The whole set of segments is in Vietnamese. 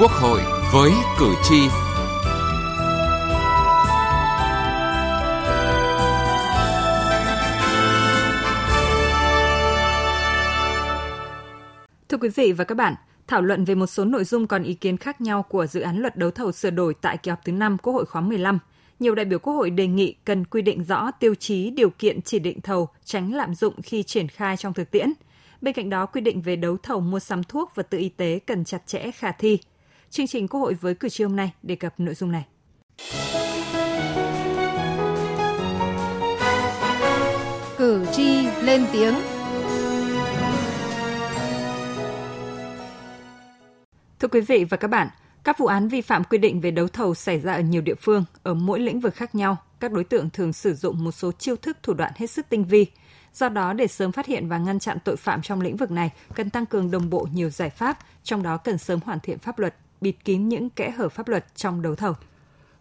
Quốc hội với cử tri. Thưa quý vị và các bạn, thảo luận về một số nội dung còn ý kiến khác nhau của dự án luật đấu thầu sửa đổi tại kỳ họp thứ 5 Quốc hội khóa 15 nhiều đại biểu Quốc hội đề nghị cần quy định rõ tiêu chí điều kiện chỉ định thầu, tránh lạm dụng khi triển khai trong thực tiễn. Bên cạnh đó, quy định về đấu thầu mua sắm thuốc vật tư y tế cần chặt chẽ khả thi. Chương trình Quốc hội với cử tri hôm nay đề cập nội dung này. Cử tri lên tiếng Thưa quý vị và các bạn, các vụ án vi phạm quy định về đấu thầu xảy ra ở nhiều địa phương, ở mỗi lĩnh vực khác nhau. Các đối tượng thường sử dụng một số chiêu thức thủ đoạn hết sức tinh vi. Do đó, để sớm phát hiện và ngăn chặn tội phạm trong lĩnh vực này, cần tăng cường đồng bộ nhiều giải pháp, trong đó cần sớm hoàn thiện pháp luật, bịt kín những kẽ hở pháp luật trong đấu thầu.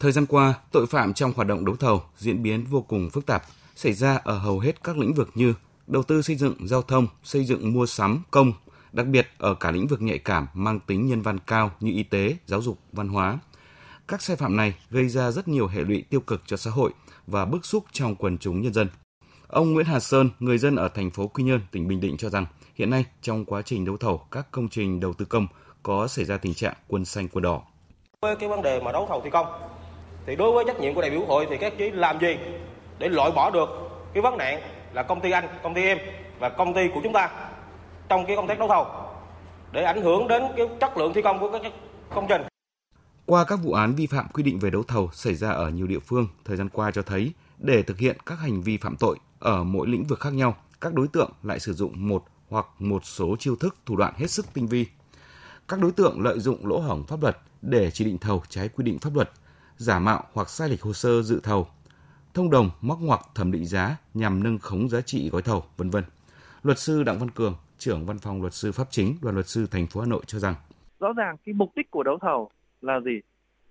Thời gian qua, tội phạm trong hoạt động đấu thầu diễn biến vô cùng phức tạp, xảy ra ở hầu hết các lĩnh vực như đầu tư xây dựng, giao thông, xây dựng mua sắm, công, đặc biệt ở cả lĩnh vực nhạy cảm mang tính nhân văn cao như y tế, giáo dục, văn hóa. Các sai phạm này gây ra rất nhiều hệ lụy tiêu cực cho xã hội và bức xúc trong quần chúng nhân dân. Ông Nguyễn Hà Sơn, người dân ở thành phố Quy Nhơn, tỉnh Bình Định cho rằng hiện nay trong quá trình đấu thầu các công trình đầu tư công có xảy ra tình trạng quân xanh quân đỏ. Với cái vấn đề mà đấu thầu thi công thì đối với trách nhiệm của đại biểu hội thì các chí làm gì để loại bỏ được cái vấn nạn là công ty anh, công ty em và công ty của chúng ta trong cái công tác đấu thầu để ảnh hưởng đến cái chất lượng thi công của các công trình. Qua các vụ án vi phạm quy định về đấu thầu xảy ra ở nhiều địa phương thời gian qua cho thấy, để thực hiện các hành vi phạm tội ở mỗi lĩnh vực khác nhau, các đối tượng lại sử dụng một hoặc một số chiêu thức thủ đoạn hết sức tinh vi. Các đối tượng lợi dụng lỗ hổng pháp luật để chỉ định thầu trái quy định pháp luật, giả mạo hoặc sai lệch hồ sơ dự thầu, thông đồng móc ngoặc thẩm định giá nhằm nâng khống giá trị gói thầu, vân vân. Luật sư Đặng Văn Cường, trưởng văn phòng luật sư pháp chính đoàn luật sư thành phố Hà Nội cho rằng rõ ràng cái mục đích của đấu thầu là gì?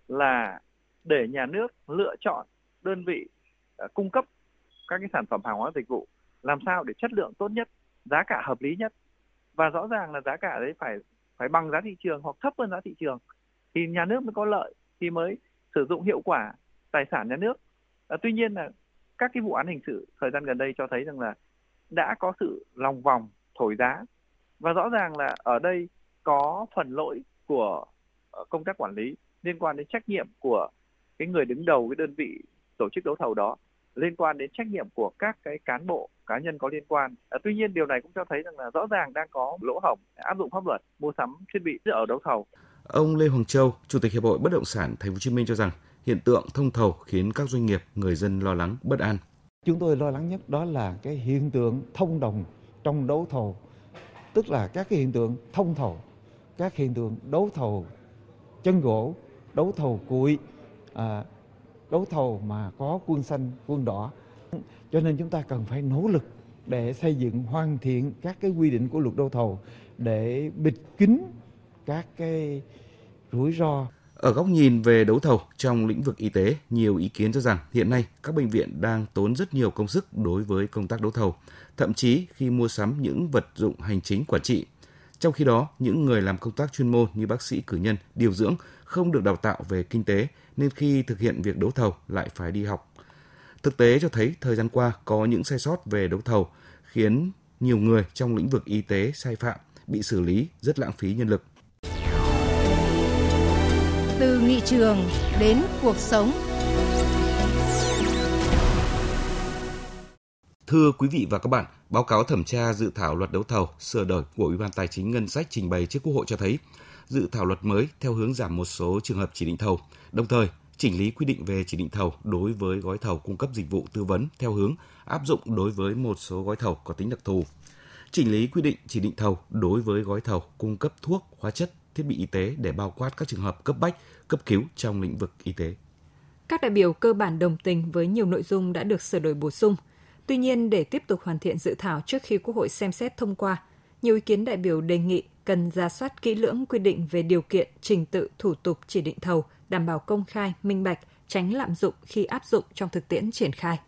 Là để nhà nước lựa chọn đơn vị à, cung cấp các cái sản phẩm hàng hóa dịch vụ làm sao để chất lượng tốt nhất, giá cả hợp lý nhất và rõ ràng là giá cả đấy phải phải bằng giá thị trường hoặc thấp hơn giá thị trường thì nhà nước mới có lợi thì mới sử dụng hiệu quả tài sản nhà nước. À, tuy nhiên là các cái vụ án hình sự thời gian gần đây cho thấy rằng là đã có sự lòng vòng thổi giá và rõ ràng là ở đây có phần lỗi của ờ, công tác quản lý liên quan đến trách nhiệm của cái người đứng đầu cái đơn vị tổ chức đấu thầu đó liên quan đến trách nhiệm của các cái cán bộ cá nhân có liên quan. À, tuy nhiên điều này cũng cho thấy rằng là rõ ràng đang có lỗ hổng áp dụng pháp luật mua sắm thiết bị ở đấu thầu. Ông Lê Hoàng Châu, Chủ tịch Hiệp hội Bất động sản Thành phố Hồ Chí Minh cho rằng hiện tượng thông thầu khiến các doanh nghiệp, người dân lo lắng, bất an. Chúng tôi lo lắng nhất đó là cái hiện tượng thông đồng trong đấu thầu tức là các cái hiện tượng thông thầu các hiện tượng đấu thầu chân gỗ đấu thầu cuội à, đấu thầu mà có quân xanh quân đỏ cho nên chúng ta cần phải nỗ lực để xây dựng hoàn thiện các cái quy định của luật đấu thầu để bịt kín các cái rủi ro ở góc nhìn về đấu thầu trong lĩnh vực y tế, nhiều ý kiến cho rằng hiện nay các bệnh viện đang tốn rất nhiều công sức đối với công tác đấu thầu, thậm chí khi mua sắm những vật dụng hành chính quản trị. Trong khi đó, những người làm công tác chuyên môn như bác sĩ cử nhân, điều dưỡng không được đào tạo về kinh tế nên khi thực hiện việc đấu thầu lại phải đi học. Thực tế cho thấy thời gian qua có những sai sót về đấu thầu khiến nhiều người trong lĩnh vực y tế sai phạm bị xử lý rất lãng phí nhân lực. Từ nghị trường đến cuộc sống. Thưa quý vị và các bạn, báo cáo thẩm tra dự thảo luật đấu thầu sửa đổi của Ủy ban Tài chính Ngân sách trình bày trước Quốc hội cho thấy dự thảo luật mới theo hướng giảm một số trường hợp chỉ định thầu, đồng thời chỉnh lý quy định về chỉ định thầu đối với gói thầu cung cấp dịch vụ tư vấn theo hướng áp dụng đối với một số gói thầu có tính đặc thù. Chỉnh lý quy định chỉ định thầu đối với gói thầu cung cấp thuốc, hóa chất, thiết bị y tế để bao quát các trường hợp cấp bách, cấp cứu trong lĩnh vực y tế. Các đại biểu cơ bản đồng tình với nhiều nội dung đã được sửa đổi bổ sung. Tuy nhiên, để tiếp tục hoàn thiện dự thảo trước khi Quốc hội xem xét thông qua, nhiều ý kiến đại biểu đề nghị cần ra soát kỹ lưỡng quy định về điều kiện, trình tự, thủ tục chỉ định thầu, đảm bảo công khai, minh bạch, tránh lạm dụng khi áp dụng trong thực tiễn triển khai.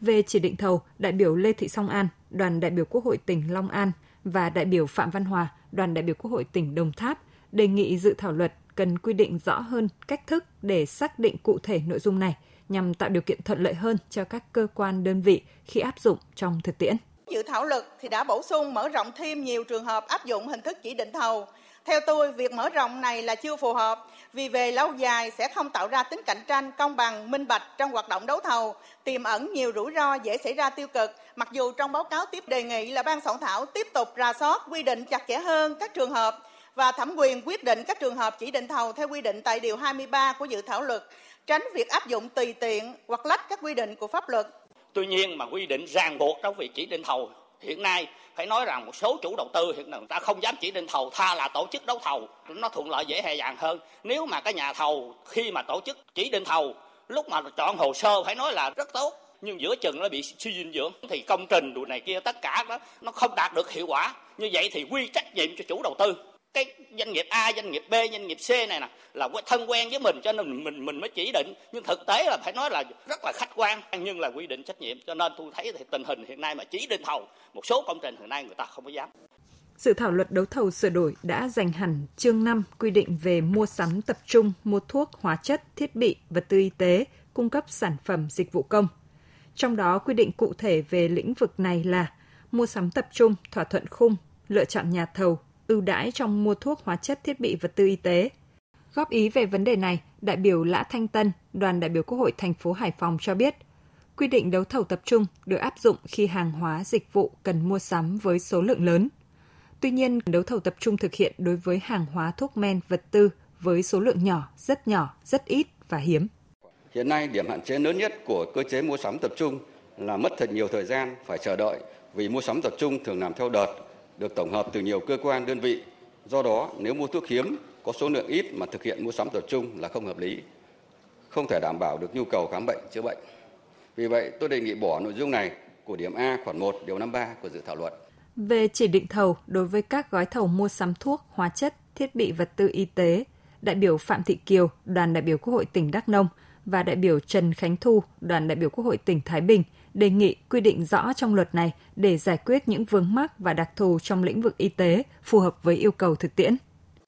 Về chỉ định thầu, đại biểu Lê Thị Song An, đoàn đại biểu Quốc hội tỉnh Long An và đại biểu Phạm Văn Hòa, đoàn đại biểu Quốc hội tỉnh Đồng Tháp đề nghị dự thảo luật cần quy định rõ hơn cách thức để xác định cụ thể nội dung này nhằm tạo điều kiện thuận lợi hơn cho các cơ quan đơn vị khi áp dụng trong thực tiễn. Dự thảo luật thì đã bổ sung mở rộng thêm nhiều trường hợp áp dụng hình thức chỉ định thầu. Theo tôi, việc mở rộng này là chưa phù hợp vì về lâu dài sẽ không tạo ra tính cạnh tranh công bằng, minh bạch trong hoạt động đấu thầu, tiềm ẩn nhiều rủi ro dễ xảy ra tiêu cực. Mặc dù trong báo cáo tiếp đề nghị là ban soạn thảo tiếp tục ra soát quy định chặt chẽ hơn các trường hợp và thẩm quyền quyết định các trường hợp chỉ định thầu theo quy định tại điều 23 của dự thảo luật, tránh việc áp dụng tùy tiện hoặc lách các quy định của pháp luật. Tuy nhiên mà quy định ràng buộc trong việc chỉ định thầu hiện nay, phải nói rằng một số chủ đầu tư hiện nay người ta không dám chỉ định thầu, tha là tổ chức đấu thầu. Nó thuận lợi dễ dàng hơn. Nếu mà cái nhà thầu khi mà tổ chức chỉ định thầu, lúc mà chọn hồ sơ phải nói là rất tốt, nhưng giữa chừng nó bị suy dinh dưỡng, thì công trình đồ này kia, tất cả đó, nó không đạt được hiệu quả. Như vậy thì quy trách nhiệm cho chủ đầu tư cái doanh nghiệp A, doanh nghiệp B, doanh nghiệp C này nè là thân quen với mình cho nên mình mình mới chỉ định nhưng thực tế là phải nói là rất là khách quan nhưng là quy định trách nhiệm cho nên tôi thấy thì tình hình hiện nay mà chỉ định thầu một số công trình hiện nay người ta không có dám. Dự thảo luật đấu thầu sửa đổi đã dành hẳn chương 5 quy định về mua sắm tập trung mua thuốc, hóa chất, thiết bị, vật tư y tế, cung cấp sản phẩm dịch vụ công. Trong đó quy định cụ thể về lĩnh vực này là mua sắm tập trung, thỏa thuận khung, lựa chọn nhà thầu, ưu đãi trong mua thuốc hóa chất thiết bị vật tư y tế. Góp ý về vấn đề này, đại biểu Lã Thanh Tân, đoàn đại biểu Quốc hội thành phố Hải Phòng cho biết, quy định đấu thầu tập trung được áp dụng khi hàng hóa dịch vụ cần mua sắm với số lượng lớn. Tuy nhiên, đấu thầu tập trung thực hiện đối với hàng hóa thuốc men, vật tư với số lượng nhỏ, rất nhỏ, rất ít và hiếm. Hiện nay, điểm hạn chế lớn nhất của cơ chế mua sắm tập trung là mất thật nhiều thời gian phải chờ đợi vì mua sắm tập trung thường làm theo đợt được tổng hợp từ nhiều cơ quan đơn vị. Do đó, nếu mua thuốc hiếm có số lượng ít mà thực hiện mua sắm tập trung là không hợp lý, không thể đảm bảo được nhu cầu khám bệnh chữa bệnh. Vì vậy, tôi đề nghị bỏ nội dung này của điểm A khoản 1 điều 53 của dự thảo luật. Về chỉ định thầu đối với các gói thầu mua sắm thuốc, hóa chất, thiết bị vật tư y tế, đại biểu Phạm Thị Kiều, đoàn đại biểu Quốc hội tỉnh Đắk Nông và đại biểu Trần Khánh Thu, đoàn đại biểu Quốc hội tỉnh Thái Bình đề nghị quy định rõ trong luật này để giải quyết những vướng mắc và đặc thù trong lĩnh vực y tế phù hợp với yêu cầu thực tiễn.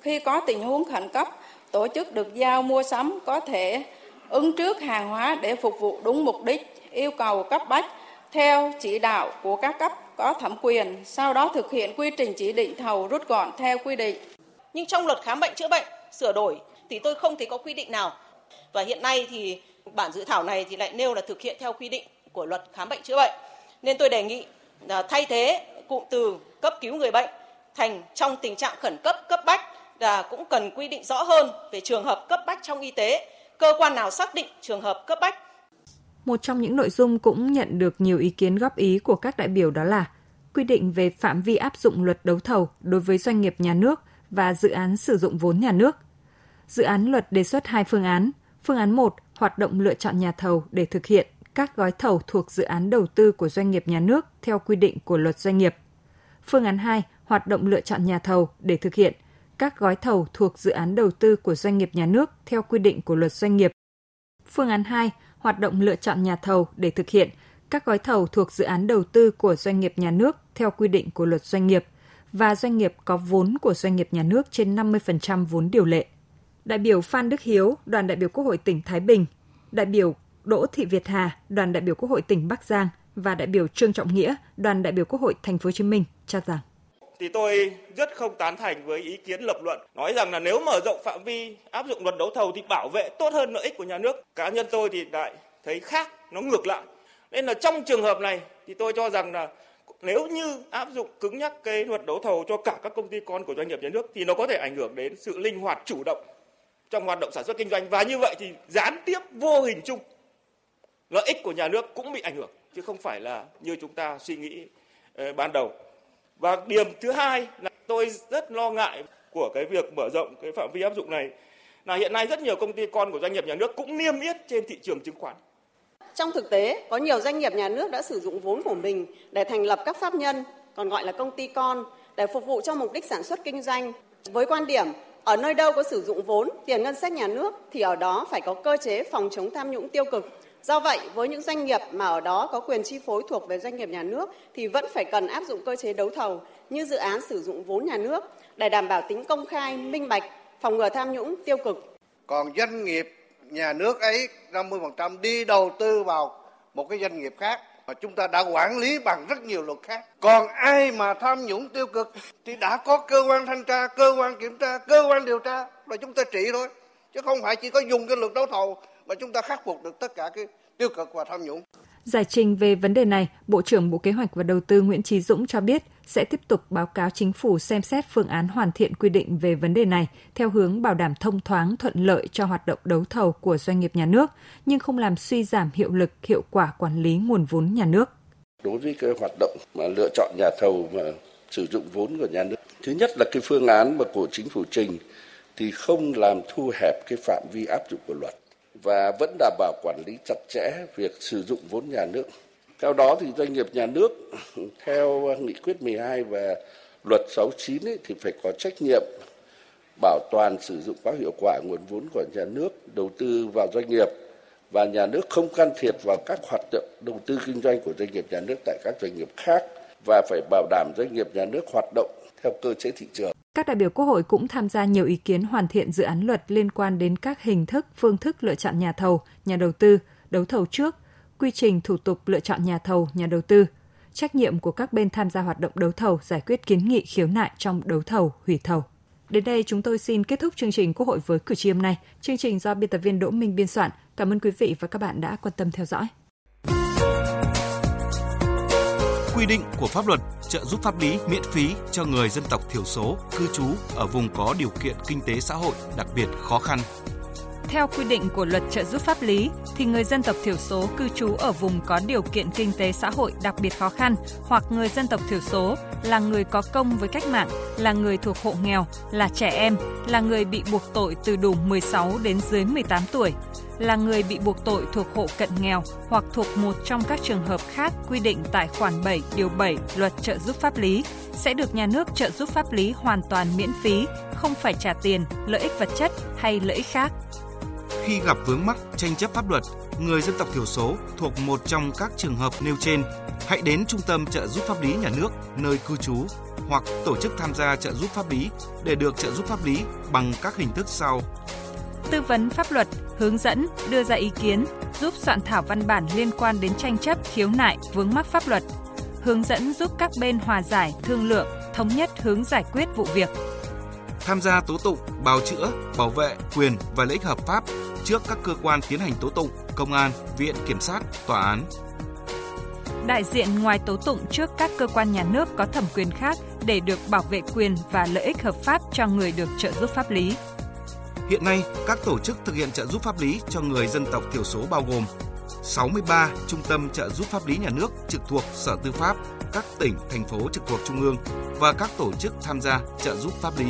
Khi có tình huống khẩn cấp, tổ chức được giao mua sắm có thể ứng trước hàng hóa để phục vụ đúng mục đích, yêu cầu cấp bách theo chỉ đạo của các cấp có thẩm quyền, sau đó thực hiện quy trình chỉ định thầu rút gọn theo quy định. Nhưng trong luật khám bệnh chữa bệnh sửa đổi thì tôi không thấy có quy định nào. Và hiện nay thì bản dự thảo này thì lại nêu là thực hiện theo quy định của luật khám bệnh chữa bệnh. Nên tôi đề nghị à, thay thế cụm từ cấp cứu người bệnh thành trong tình trạng khẩn cấp cấp bách và cũng cần quy định rõ hơn về trường hợp cấp bách trong y tế, cơ quan nào xác định trường hợp cấp bách. Một trong những nội dung cũng nhận được nhiều ý kiến góp ý của các đại biểu đó là quy định về phạm vi áp dụng luật đấu thầu đối với doanh nghiệp nhà nước và dự án sử dụng vốn nhà nước. Dự án luật đề xuất hai phương án. Phương án 1, hoạt động lựa chọn nhà thầu để thực hiện các gói thầu thuộc dự án đầu tư của doanh nghiệp nhà nước theo quy định của luật doanh nghiệp. Phương án 2, hoạt động lựa chọn nhà thầu để thực hiện các gói thầu thuộc dự án đầu tư của doanh nghiệp nhà nước theo quy định của luật doanh nghiệp. Phương án 2, hoạt động lựa chọn nhà thầu để thực hiện các gói thầu thuộc dự án đầu tư của doanh nghiệp nhà nước theo quy định của luật doanh nghiệp và doanh nghiệp có vốn của doanh nghiệp nhà nước trên 50% vốn điều lệ. Đại biểu Phan Đức Hiếu, đoàn đại biểu Quốc hội tỉnh Thái Bình, đại biểu Đỗ Thị Việt Hà, đoàn đại biểu Quốc hội tỉnh Bắc Giang và đại biểu Trương Trọng Nghĩa, đoàn đại biểu Quốc hội Thành phố Hồ Chí Minh cho rằng thì tôi rất không tán thành với ý kiến lập luận nói rằng là nếu mở rộng phạm vi áp dụng luật đấu thầu thì bảo vệ tốt hơn lợi ích của nhà nước. Cá nhân tôi thì lại thấy khác, nó ngược lại. Nên là trong trường hợp này thì tôi cho rằng là nếu như áp dụng cứng nhắc cái luật đấu thầu cho cả các công ty con của doanh nghiệp nhà nước thì nó có thể ảnh hưởng đến sự linh hoạt chủ động trong hoạt động sản xuất kinh doanh và như vậy thì gián tiếp vô hình chung lợi ích của nhà nước cũng bị ảnh hưởng chứ không phải là như chúng ta suy nghĩ ờ, ban đầu. Và điểm thứ hai là tôi rất lo ngại của cái việc mở rộng cái phạm vi áp dụng này là hiện nay rất nhiều công ty con của doanh nghiệp nhà nước cũng niêm yết trên thị trường chứng khoán. Trong thực tế, có nhiều doanh nghiệp nhà nước đã sử dụng vốn của mình để thành lập các pháp nhân, còn gọi là công ty con, để phục vụ cho mục đích sản xuất kinh doanh. Với quan điểm ở nơi đâu có sử dụng vốn, tiền ngân sách nhà nước thì ở đó phải có cơ chế phòng chống tham nhũng tiêu cực Do vậy, với những doanh nghiệp mà ở đó có quyền chi phối thuộc về doanh nghiệp nhà nước thì vẫn phải cần áp dụng cơ chế đấu thầu như dự án sử dụng vốn nhà nước để đảm bảo tính công khai, minh bạch phòng ngừa tham nhũng tiêu cực. Còn doanh nghiệp nhà nước ấy 50% đi đầu tư vào một cái doanh nghiệp khác mà chúng ta đã quản lý bằng rất nhiều luật khác. Còn ai mà tham nhũng tiêu cực thì đã có cơ quan thanh tra, cơ quan kiểm tra, cơ quan điều tra và chúng ta trị thôi. Chứ không phải chỉ có dùng cái luật đấu thầu mà chúng ta khắc phục được tất cả cái tiêu cực và tham nhũng. Giải trình về vấn đề này, Bộ trưởng Bộ Kế hoạch và Đầu tư Nguyễn Trí Dũng cho biết sẽ tiếp tục báo cáo chính phủ xem xét phương án hoàn thiện quy định về vấn đề này theo hướng bảo đảm thông thoáng thuận lợi cho hoạt động đấu thầu của doanh nghiệp nhà nước, nhưng không làm suy giảm hiệu lực, hiệu quả quản lý nguồn vốn nhà nước. Đối với cái hoạt động mà lựa chọn nhà thầu mà sử dụng vốn của nhà nước, thứ nhất là cái phương án mà của chính phủ trình thì không làm thu hẹp cái phạm vi áp dụng của luật và vẫn đảm bảo quản lý chặt chẽ việc sử dụng vốn nhà nước. Theo đó thì doanh nghiệp nhà nước theo nghị quyết 12 và luật 69 ấy, thì phải có trách nhiệm bảo toàn sử dụng có hiệu quả nguồn vốn của nhà nước đầu tư vào doanh nghiệp và nhà nước không can thiệp vào các hoạt động đầu tư kinh doanh của doanh nghiệp nhà nước tại các doanh nghiệp khác và phải bảo đảm doanh nghiệp nhà nước hoạt động theo cơ chế thị trường. Các đại biểu Quốc hội cũng tham gia nhiều ý kiến hoàn thiện dự án luật liên quan đến các hình thức, phương thức lựa chọn nhà thầu, nhà đầu tư, đấu thầu trước, quy trình thủ tục lựa chọn nhà thầu, nhà đầu tư, trách nhiệm của các bên tham gia hoạt động đấu thầu giải quyết kiến nghị khiếu nại trong đấu thầu, hủy thầu. Đến đây chúng tôi xin kết thúc chương trình Quốc hội với cử tri hôm nay. Chương trình do biên tập viên Đỗ Minh biên soạn. Cảm ơn quý vị và các bạn đã quan tâm theo dõi. Quy định của pháp luật trợ giúp pháp lý miễn phí cho người dân tộc thiểu số cư trú ở vùng có điều kiện kinh tế xã hội đặc biệt khó khăn. Theo quy định của luật trợ giúp pháp lý thì người dân tộc thiểu số cư trú ở vùng có điều kiện kinh tế xã hội đặc biệt khó khăn hoặc người dân tộc thiểu số là người có công với cách mạng, là người thuộc hộ nghèo, là trẻ em, là người bị buộc tội từ đủ 16 đến dưới 18 tuổi, là người bị buộc tội thuộc hộ cận nghèo hoặc thuộc một trong các trường hợp khác quy định tại khoản 7 điều 7 Luật trợ giúp pháp lý sẽ được nhà nước trợ giúp pháp lý hoàn toàn miễn phí, không phải trả tiền, lợi ích vật chất hay lợi ích khác khi gặp vướng mắc tranh chấp pháp luật, người dân tộc thiểu số thuộc một trong các trường hợp nêu trên, hãy đến Trung tâm trợ giúp pháp lý nhà nước nơi cư trú hoặc tổ chức tham gia trợ giúp pháp lý để được trợ giúp pháp lý bằng các hình thức sau. Tư vấn pháp luật, hướng dẫn, đưa ra ý kiến, giúp soạn thảo văn bản liên quan đến tranh chấp, khiếu nại, vướng mắc pháp luật, hướng dẫn giúp các bên hòa giải, thương lượng, thống nhất hướng giải quyết vụ việc. Tham gia tố tụng, bào chữa, bảo vệ quyền và lợi ích hợp pháp trước các cơ quan tiến hành tố tụng, công an, viện kiểm sát, tòa án. Đại diện ngoài tố tụng trước các cơ quan nhà nước có thẩm quyền khác để được bảo vệ quyền và lợi ích hợp pháp cho người được trợ giúp pháp lý. Hiện nay, các tổ chức thực hiện trợ giúp pháp lý cho người dân tộc thiểu số bao gồm 63 trung tâm trợ giúp pháp lý nhà nước trực thuộc Sở Tư pháp, các tỉnh, thành phố trực thuộc Trung ương và các tổ chức tham gia trợ giúp pháp lý.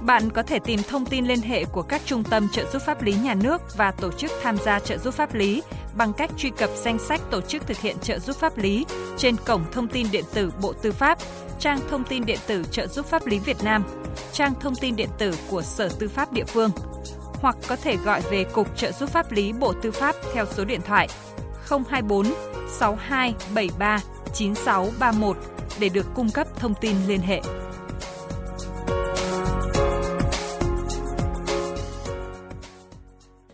Bạn có thể tìm thông tin liên hệ của các trung tâm trợ giúp pháp lý nhà nước và tổ chức tham gia trợ giúp pháp lý bằng cách truy cập danh sách tổ chức thực hiện trợ giúp pháp lý trên cổng thông tin điện tử Bộ Tư pháp, trang thông tin điện tử trợ giúp pháp lý Việt Nam, trang thông tin điện tử của Sở Tư pháp địa phương hoặc có thể gọi về Cục Trợ giúp pháp lý Bộ Tư pháp theo số điện thoại 024 6273 9631 để được cung cấp thông tin liên hệ.